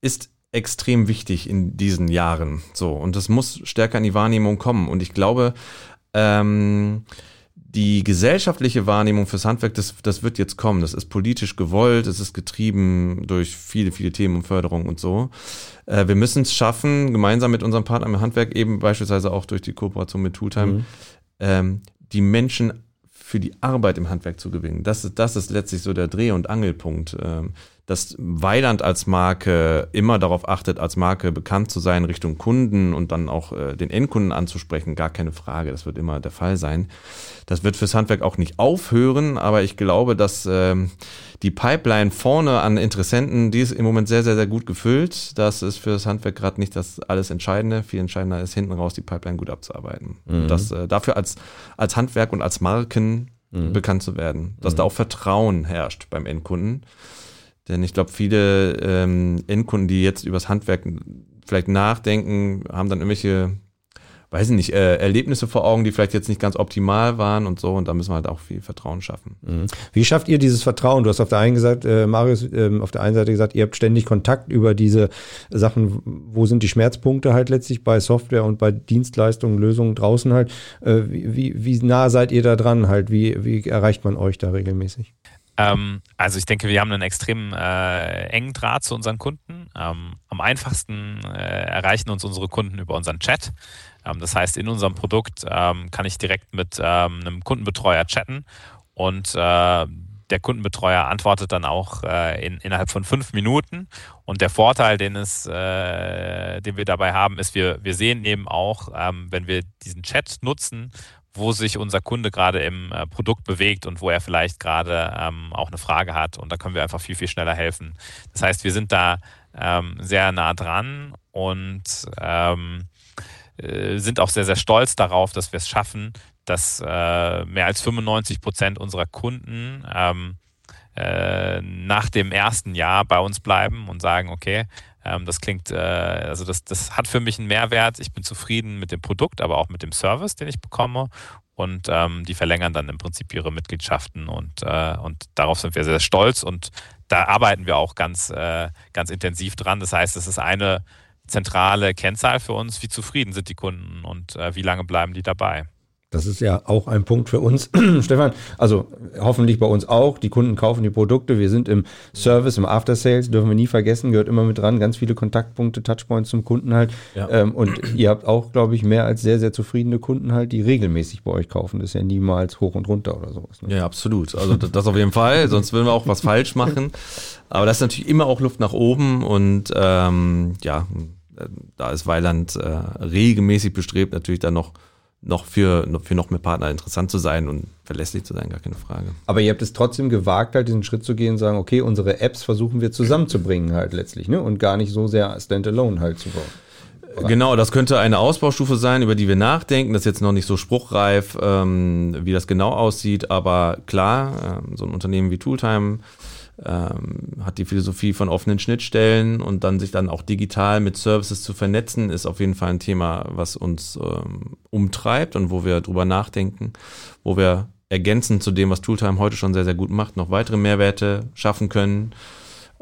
ist extrem wichtig in diesen Jahren. So, und das muss stärker in die Wahrnehmung kommen. Und ich glaube, ähm, die gesellschaftliche Wahrnehmung fürs Handwerk, das, das wird jetzt kommen. Das ist politisch gewollt, es ist getrieben durch viele, viele Themen und Förderung und so. Äh, wir müssen es schaffen, gemeinsam mit unserem Partner im Handwerk, eben beispielsweise auch durch die Kooperation mit Tooltime, mhm. ähm, die Menschen für die Arbeit im Handwerk zu gewinnen. Das ist, das ist letztlich so der Dreh- und Angelpunkt. Ähm, dass Weiland als Marke immer darauf achtet, als Marke bekannt zu sein Richtung Kunden und dann auch äh, den Endkunden anzusprechen, gar keine Frage. Das wird immer der Fall sein. Das wird fürs Handwerk auch nicht aufhören, aber ich glaube, dass ähm, die Pipeline vorne an Interessenten, die ist im Moment sehr, sehr, sehr gut gefüllt. Das ist für das Handwerk gerade nicht das alles Entscheidende. Viel entscheidender ist hinten raus die Pipeline gut abzuarbeiten. Mhm. Und das äh, dafür als, als Handwerk und als Marken mhm. bekannt zu werden. Dass mhm. da auch Vertrauen herrscht beim Endkunden. Denn ich glaube, viele ähm, Endkunden, die jetzt übers Handwerk vielleicht nachdenken, haben dann irgendwelche, weiß ich nicht, äh, Erlebnisse vor Augen, die vielleicht jetzt nicht ganz optimal waren und so. Und da müssen wir halt auch viel Vertrauen schaffen. Mhm. Wie schafft ihr dieses Vertrauen? Du hast auf der einen gesagt, äh, Marius, äh, auf der einen Seite gesagt, ihr habt ständig Kontakt über diese Sachen. Wo sind die Schmerzpunkte halt letztlich bei Software und bei Dienstleistungen, Lösungen draußen halt? Äh, wie, wie nah seid ihr da dran halt? Wie, wie erreicht man euch da regelmäßig? Ähm, also ich denke, wir haben einen extrem äh, engen Draht zu unseren Kunden. Ähm, am einfachsten äh, erreichen uns unsere Kunden über unseren Chat. Ähm, das heißt, in unserem Produkt ähm, kann ich direkt mit ähm, einem Kundenbetreuer chatten und äh, der Kundenbetreuer antwortet dann auch äh, in, innerhalb von fünf Minuten. Und der Vorteil, den, es, äh, den wir dabei haben, ist, wir, wir sehen eben auch, ähm, wenn wir diesen Chat nutzen, wo sich unser Kunde gerade im äh, Produkt bewegt und wo er vielleicht gerade ähm, auch eine Frage hat. Und da können wir einfach viel, viel schneller helfen. Das heißt, wir sind da ähm, sehr nah dran und ähm, äh, sind auch sehr, sehr stolz darauf, dass wir es schaffen, dass äh, mehr als 95 Prozent unserer Kunden ähm, äh, nach dem ersten Jahr bei uns bleiben und sagen, okay, ähm, das klingt, äh, also das, das hat für mich einen Mehrwert. Ich bin zufrieden mit dem Produkt, aber auch mit dem Service, den ich bekomme. Und ähm, die verlängern dann im Prinzip ihre Mitgliedschaften und, äh, und darauf sind wir sehr stolz und da arbeiten wir auch ganz, äh, ganz intensiv dran. Das heißt, es ist eine zentrale Kennzahl für uns, wie zufrieden sind die Kunden und äh, wie lange bleiben die dabei. Das ist ja auch ein Punkt für uns, Stefan. Also hoffentlich bei uns auch. Die Kunden kaufen die Produkte. Wir sind im Service, im After Sales, dürfen wir nie vergessen, gehört immer mit dran. Ganz viele Kontaktpunkte, Touchpoints zum Kunden halt. Ja. Ähm, und ihr habt auch, glaube ich, mehr als sehr, sehr zufriedene Kunden halt, die regelmäßig bei euch kaufen. Das ist ja niemals hoch und runter oder sowas. Ne? Ja, absolut. Also das auf jeden Fall. Sonst würden wir auch was falsch machen. Aber das ist natürlich immer auch Luft nach oben und ähm, ja, da ist Weiland äh, regelmäßig bestrebt, natürlich dann noch noch für, für noch mehr Partner interessant zu sein und verlässlich zu sein, gar keine Frage. Aber ihr habt es trotzdem gewagt, halt diesen Schritt zu gehen und sagen, okay, unsere Apps versuchen wir zusammenzubringen halt letztlich, ne? Und gar nicht so sehr standalone halt zu bauen. Genau, das könnte eine Ausbaustufe sein, über die wir nachdenken. Das ist jetzt noch nicht so spruchreif, ähm, wie das genau aussieht, aber klar, ähm, so ein Unternehmen wie Tooltime ähm, hat die Philosophie von offenen Schnittstellen und dann sich dann auch digital mit Services zu vernetzen, ist auf jeden Fall ein Thema, was uns ähm, umtreibt und wo wir drüber nachdenken, wo wir ergänzend zu dem, was Tooltime heute schon sehr, sehr gut macht, noch weitere Mehrwerte schaffen können.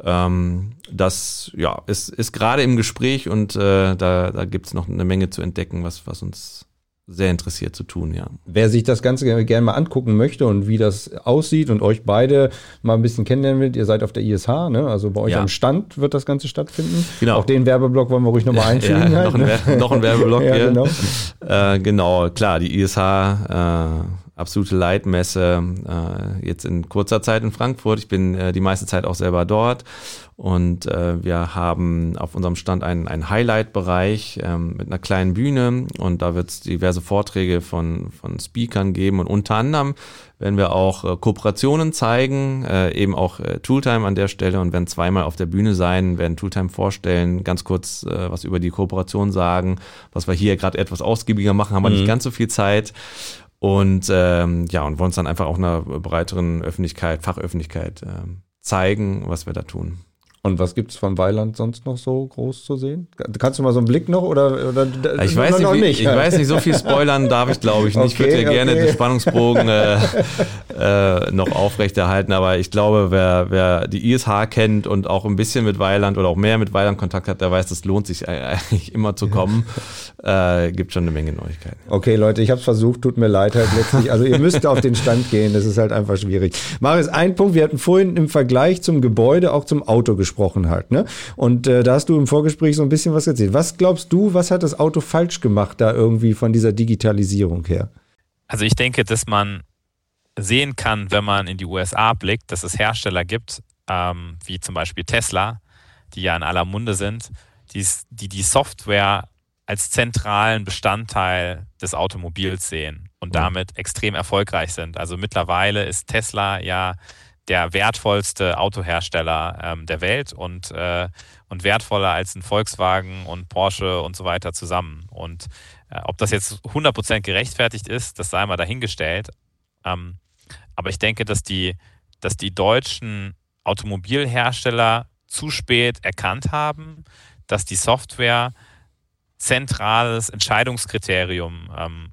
Ähm, das ja, ist, ist gerade im Gespräch und äh, da, da gibt es noch eine Menge zu entdecken, was, was uns sehr interessiert zu tun, ja. Wer sich das Ganze gerne mal angucken möchte und wie das aussieht und euch beide mal ein bisschen kennenlernen will, ihr seid auf der ISH, ne? also bei euch ja. am Stand wird das Ganze stattfinden. Genau. Auch den Werbeblock wollen wir ruhig nochmal einfügen. Ja, halt, noch, ein, ne? noch ein Werbeblock, ja, genau. Äh, genau, klar, die ISH äh, absolute Leitmesse äh, jetzt in kurzer Zeit in Frankfurt. Ich bin äh, die meiste Zeit auch selber dort. Und äh, wir haben auf unserem Stand einen, einen Highlight-Bereich ähm, mit einer kleinen Bühne. Und da wird es diverse Vorträge von, von Speakern geben. Und unter anderem werden wir auch äh, Kooperationen zeigen, äh, eben auch äh, Tooltime an der Stelle. Und werden zweimal auf der Bühne sein, werden Tooltime vorstellen, ganz kurz äh, was über die Kooperation sagen, was wir hier gerade etwas ausgiebiger machen, haben wir nicht mhm. ganz so viel Zeit und ähm, ja, und wollen uns dann einfach auch einer breiteren Öffentlichkeit, Fachöffentlichkeit äh, zeigen, was wir da tun. Und was gibt es von Weiland sonst noch so groß zu sehen? Kannst du mal so einen Blick noch oder, oder ich weiß nicht, nicht, ich weiß nicht, so viel spoilern darf ich glaube ich nicht. Okay, ich würde ja okay. gerne den Spannungsbogen äh, äh, noch aufrechterhalten, aber ich glaube, wer, wer die ISH kennt und auch ein bisschen mit Weiland oder auch mehr mit Weiland Kontakt hat, der weiß, das lohnt sich eigentlich immer zu kommen. Äh, gibt schon eine Menge Neuigkeiten. Okay, Leute, ich habe es versucht, tut mir leid halt letztlich. Also ihr müsst auf den Stand gehen, das ist halt einfach schwierig. Marius, ein Punkt, wir hatten vorhin im Vergleich zum Gebäude auch zum Auto gesprochen gesprochen halt. Ne? Und äh, da hast du im Vorgespräch so ein bisschen was erzählt. Was glaubst du, was hat das Auto falsch gemacht da irgendwie von dieser Digitalisierung her? Also ich denke, dass man sehen kann, wenn man in die USA blickt, dass es Hersteller gibt, ähm, wie zum Beispiel Tesla, die ja in aller Munde sind, die die, die Software als zentralen Bestandteil des Automobils sehen und mhm. damit extrem erfolgreich sind. Also mittlerweile ist Tesla ja der wertvollste Autohersteller ähm, der Welt und, äh, und wertvoller als ein Volkswagen und Porsche und so weiter zusammen. Und äh, ob das jetzt 100% gerechtfertigt ist, das sei mal dahingestellt. Ähm, aber ich denke, dass die, dass die deutschen Automobilhersteller zu spät erkannt haben, dass die Software zentrales Entscheidungskriterium ähm,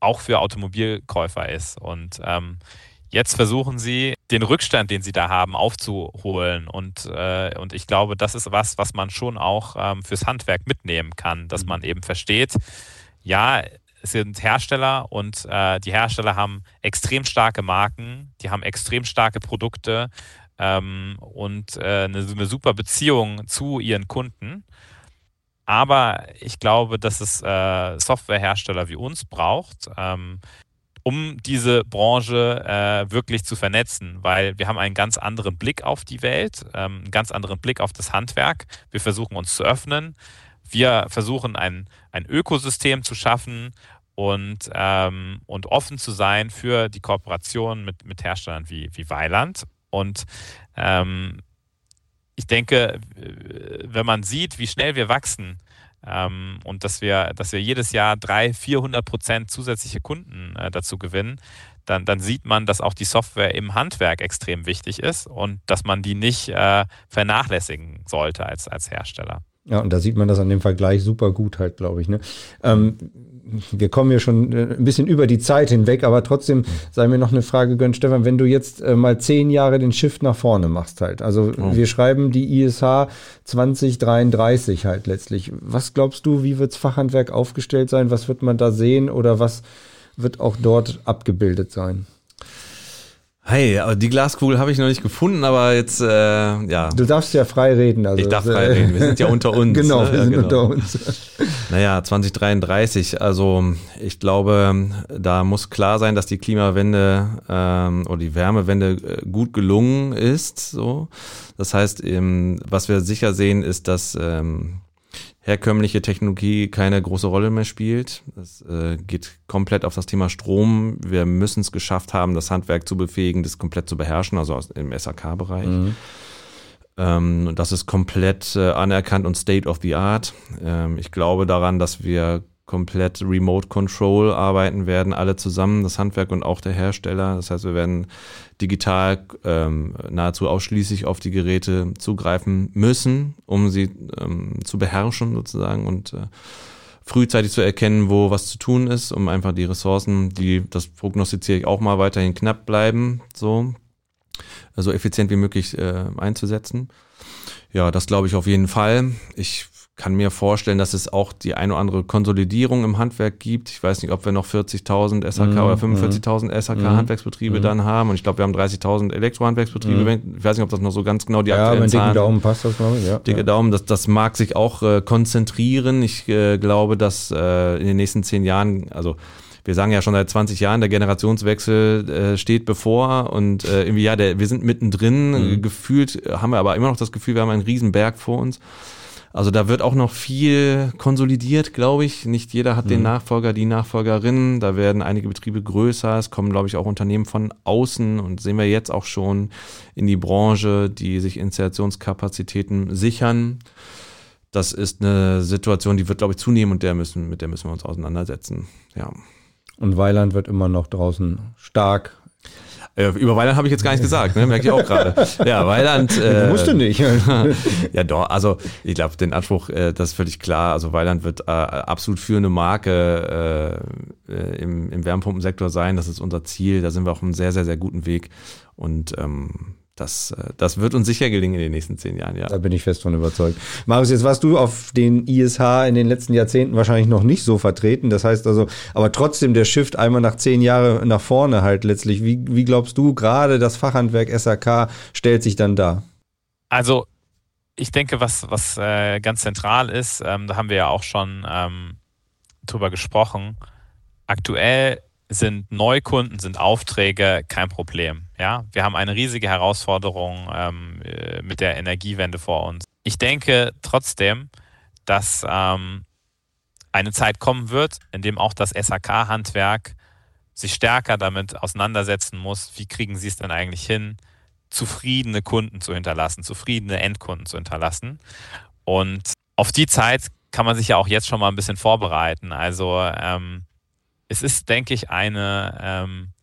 auch für Automobilkäufer ist. Und ähm, Jetzt versuchen sie, den Rückstand, den sie da haben, aufzuholen. Und, äh, und ich glaube, das ist was, was man schon auch ähm, fürs Handwerk mitnehmen kann, dass mhm. man eben versteht, ja, es sind Hersteller und äh, die Hersteller haben extrem starke Marken, die haben extrem starke Produkte ähm, und äh, eine, eine, super Beziehung zu ihren Kunden. Aber ich glaube, dass es äh, Softwarehersteller wie uns braucht, ähm, um diese Branche äh, wirklich zu vernetzen, weil wir haben einen ganz anderen Blick auf die Welt, ähm, einen ganz anderen Blick auf das Handwerk. Wir versuchen uns zu öffnen. Wir versuchen ein, ein Ökosystem zu schaffen und, ähm, und offen zu sein für die Kooperation mit, mit Herstellern wie, wie Weiland. Und ähm, ich denke, wenn man sieht, wie schnell wir wachsen, ähm, und dass wir, dass wir jedes Jahr 300, 400 Prozent zusätzliche Kunden äh, dazu gewinnen, dann, dann sieht man, dass auch die Software im Handwerk extrem wichtig ist und dass man die nicht äh, vernachlässigen sollte als, als Hersteller. Ja, und da sieht man das an dem Vergleich super gut halt, glaube ich. Ne? Ähm, wir kommen ja schon äh, ein bisschen über die Zeit hinweg, aber trotzdem sei mir noch eine Frage gönnt, Stefan, wenn du jetzt äh, mal zehn Jahre den Shift nach vorne machst halt. Also oh. wir schreiben die ISH 2033 halt letztlich. Was glaubst du, wie wirds Fachhandwerk aufgestellt sein? Was wird man da sehen oder was wird auch dort abgebildet sein? Hey, die Glaskugel habe ich noch nicht gefunden, aber jetzt, äh, ja. Du darfst ja frei reden. Also, ich darf frei reden, wir sind ja unter uns. genau, ne? wir sind genau. unter uns. Naja, 2033, also ich glaube, da muss klar sein, dass die Klimawende ähm, oder die Wärmewende äh, gut gelungen ist. So. Das heißt, ähm, was wir sicher sehen, ist, dass ähm, herkömmliche Technologie keine große Rolle mehr spielt. Es äh, geht komplett auf das Thema Strom. Wir müssen es geschafft haben, das Handwerk zu befähigen, das komplett zu beherrschen, also aus, im SAK-Bereich. Mhm. Ähm, das ist komplett äh, anerkannt und State of the Art. Ähm, ich glaube daran, dass wir komplett Remote Control arbeiten werden, alle zusammen, das Handwerk und auch der Hersteller. Das heißt, wir werden digital ähm, nahezu ausschließlich auf die Geräte zugreifen müssen, um sie ähm, zu beherrschen sozusagen und äh, frühzeitig zu erkennen, wo was zu tun ist, um einfach die Ressourcen, die, das prognostiziere ich auch mal weiterhin knapp bleiben, so, so effizient wie möglich äh, einzusetzen. Ja, das glaube ich auf jeden Fall. Ich kann mir vorstellen, dass es auch die eine oder andere Konsolidierung im Handwerk gibt. Ich weiß nicht, ob wir noch 40.000 SHK mhm. oder 45.000 SHK mhm. Handwerksbetriebe mhm. dann haben. Und ich glaube, wir haben 30.000 Elektrohandwerksbetriebe. Mhm. Ich weiß nicht, ob das noch so ganz genau die ja, aktuellen Zahlen. Daumen passt das, glaube ich. Ja, dicke ja. Daumen, das, das mag sich auch äh, konzentrieren. Ich äh, glaube, dass äh, in den nächsten zehn Jahren, also wir sagen ja schon seit 20 Jahren, der Generationswechsel äh, steht bevor und äh, irgendwie, ja, der, wir sind mittendrin. Mhm. Gefühlt haben wir aber immer noch das Gefühl, wir haben einen Riesenberg vor uns. Also da wird auch noch viel konsolidiert, glaube ich. Nicht jeder hat mhm. den Nachfolger, die Nachfolgerin. Da werden einige Betriebe größer. Es kommen, glaube ich, auch Unternehmen von außen und sehen wir jetzt auch schon in die Branche, die sich Installationskapazitäten sichern. Das ist eine Situation, die wird, glaube ich, zunehmen und der müssen, mit der müssen wir uns auseinandersetzen. Ja. Und Weiland wird immer noch draußen stark äh, über Weiland habe ich jetzt gar nichts gesagt, ne? merke ich auch gerade. Ja, Weiland. Äh, musste nicht. ja, doch. Also ich glaube, den Anspruch, äh, das ist völlig klar. Also Weiland wird äh, absolut führende Marke äh, äh, im, im Wärmepumpensektor sein. Das ist unser Ziel. Da sind wir auf einem sehr, sehr, sehr guten Weg. Und ähm, das, äh, das wird uns sicher gelingen in den nächsten zehn Jahren, ja. Da bin ich fest von überzeugt. Marius, jetzt warst du auf den ISH in den letzten Jahrzehnten wahrscheinlich noch nicht so vertreten. Das heißt also, aber trotzdem der Shift einmal nach zehn Jahren nach vorne halt letztlich. Wie, wie glaubst du, gerade das Fachhandwerk SAK stellt sich dann da? Also, ich denke, was, was äh, ganz zentral ist, ähm, da haben wir ja auch schon ähm, drüber gesprochen. Aktuell sind Neukunden, sind Aufträge kein Problem. Ja, wir haben eine riesige Herausforderung ähm, äh, mit der Energiewende vor uns. Ich denke trotzdem, dass ähm, eine Zeit kommen wird, in dem auch das SAK-Handwerk sich stärker damit auseinandersetzen muss, wie kriegen sie es denn eigentlich hin, zufriedene Kunden zu hinterlassen, zufriedene Endkunden zu hinterlassen. Und auf die Zeit kann man sich ja auch jetzt schon mal ein bisschen vorbereiten. Also ähm, es ist, denke ich, eine, ähm,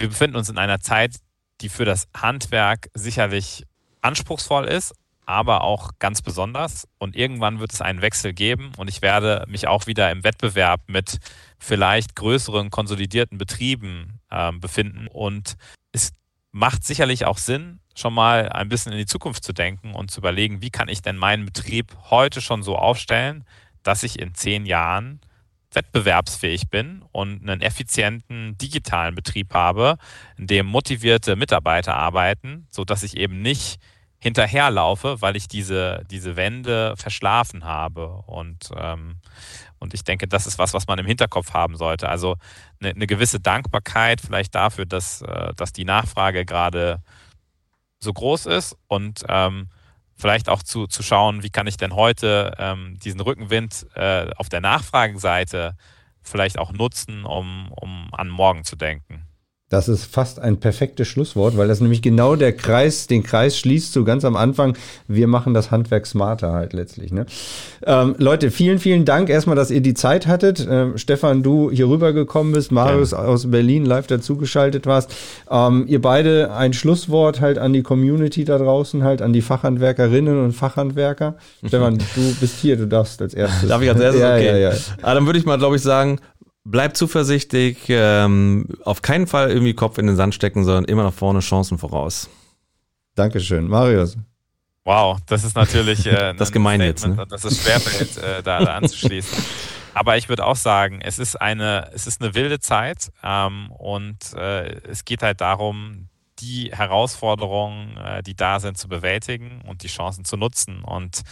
wir befinden uns in einer Zeit, die für das Handwerk sicherlich anspruchsvoll ist, aber auch ganz besonders. Und irgendwann wird es einen Wechsel geben und ich werde mich auch wieder im Wettbewerb mit vielleicht größeren konsolidierten Betrieben äh, befinden. Und es macht sicherlich auch Sinn, schon mal ein bisschen in die Zukunft zu denken und zu überlegen, wie kann ich denn meinen Betrieb heute schon so aufstellen, dass ich in zehn Jahren wettbewerbsfähig bin und einen effizienten digitalen Betrieb habe, in dem motivierte Mitarbeiter arbeiten, so dass ich eben nicht hinterherlaufe, weil ich diese, diese Wende verschlafen habe. Und, ähm, und ich denke, das ist was, was man im Hinterkopf haben sollte. Also eine, eine gewisse Dankbarkeit vielleicht dafür, dass, äh, dass die Nachfrage gerade so groß ist und ähm, vielleicht auch zu, zu schauen, wie kann ich denn heute ähm, diesen Rückenwind äh, auf der Nachfragenseite vielleicht auch nutzen, um, um an morgen zu denken. Das ist fast ein perfektes Schlusswort, weil das nämlich genau der Kreis, den Kreis schließt so ganz am Anfang. Wir machen das Handwerk smarter halt letztlich. Ne? Ähm, Leute, vielen, vielen Dank erstmal, dass ihr die Zeit hattet. Ähm, Stefan, du hier rübergekommen bist, Marius ja. aus Berlin live dazugeschaltet warst. Ähm, ihr beide ein Schlusswort halt an die Community da draußen, halt an die Fachhandwerkerinnen und Fachhandwerker. Stefan, du bist hier, du darfst als erstes. Darf ich als erstes? Ja, okay. Ja, ja. Ah, dann würde ich mal, glaube ich, sagen, Bleib zuversichtlich, ähm, auf keinen Fall irgendwie Kopf in den Sand stecken, sondern immer nach vorne Chancen voraus. Dankeschön. Marius. Wow, das ist natürlich äh, das gemein jetzt, ne? dass es schwerfällt, äh, da, da anzuschließen. Aber ich würde auch sagen, es ist eine, es ist eine wilde Zeit ähm, und äh, es geht halt darum, die Herausforderungen, äh, die da sind, zu bewältigen und die Chancen zu nutzen. Und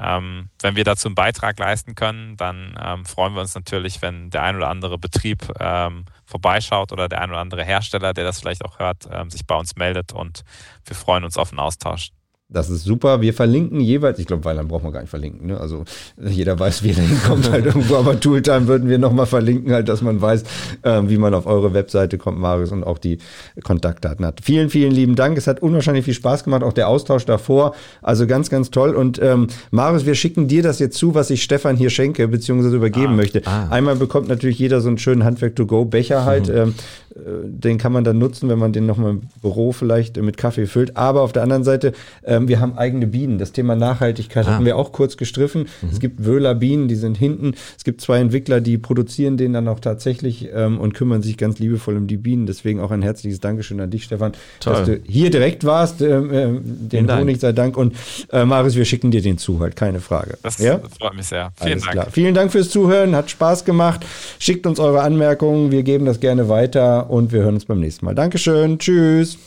ähm, wenn wir dazu einen Beitrag leisten können, dann ähm, freuen wir uns natürlich, wenn der ein oder andere Betrieb ähm, vorbeischaut oder der ein oder andere Hersteller, der das vielleicht auch hört, ähm, sich bei uns meldet und wir freuen uns auf einen Austausch. Das ist super. Wir verlinken jeweils, ich glaube, Weiland braucht man gar nicht verlinken. Ne? Also jeder weiß, wie er hinkommt halt irgendwo, aber Tooltime würden wir nochmal verlinken, halt, dass man weiß, äh, wie man auf eure Webseite kommt, Marius, und auch die Kontaktdaten hat. Vielen, vielen lieben Dank. Es hat unwahrscheinlich viel Spaß gemacht, auch der Austausch davor. Also ganz, ganz toll. Und ähm, Marius, wir schicken dir das jetzt zu, was ich Stefan hier schenke, beziehungsweise übergeben ah, möchte. Ah. Einmal bekommt natürlich jeder so einen schönen Handwerk-to-go-Becher halt. Mhm. Ähm, äh, den kann man dann nutzen, wenn man den nochmal im Büro vielleicht mit Kaffee füllt. Aber auf der anderen Seite, ähm, wir haben eigene Bienen. Das Thema Nachhaltigkeit ah. haben wir auch kurz gestriffen. Mhm. Es gibt Wöhler Bienen, die sind hinten. Es gibt zwei Entwickler, die produzieren den dann auch tatsächlich ähm, und kümmern sich ganz liebevoll um die Bienen. Deswegen auch ein herzliches Dankeschön an dich, Stefan, Toll. dass du hier direkt warst. Ähm, äh, den Honig sei Dank. Und äh, Marius, wir schicken dir den zu, halt, keine Frage. Das, ja? freut mich sehr. Vielen Alles Dank. Klar. Vielen Dank fürs Zuhören, hat Spaß gemacht. Schickt uns eure Anmerkungen, wir geben das gerne weiter und wir hören uns beim nächsten Mal. Dankeschön, tschüss.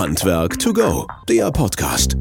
Handwerk to go, der Podcast.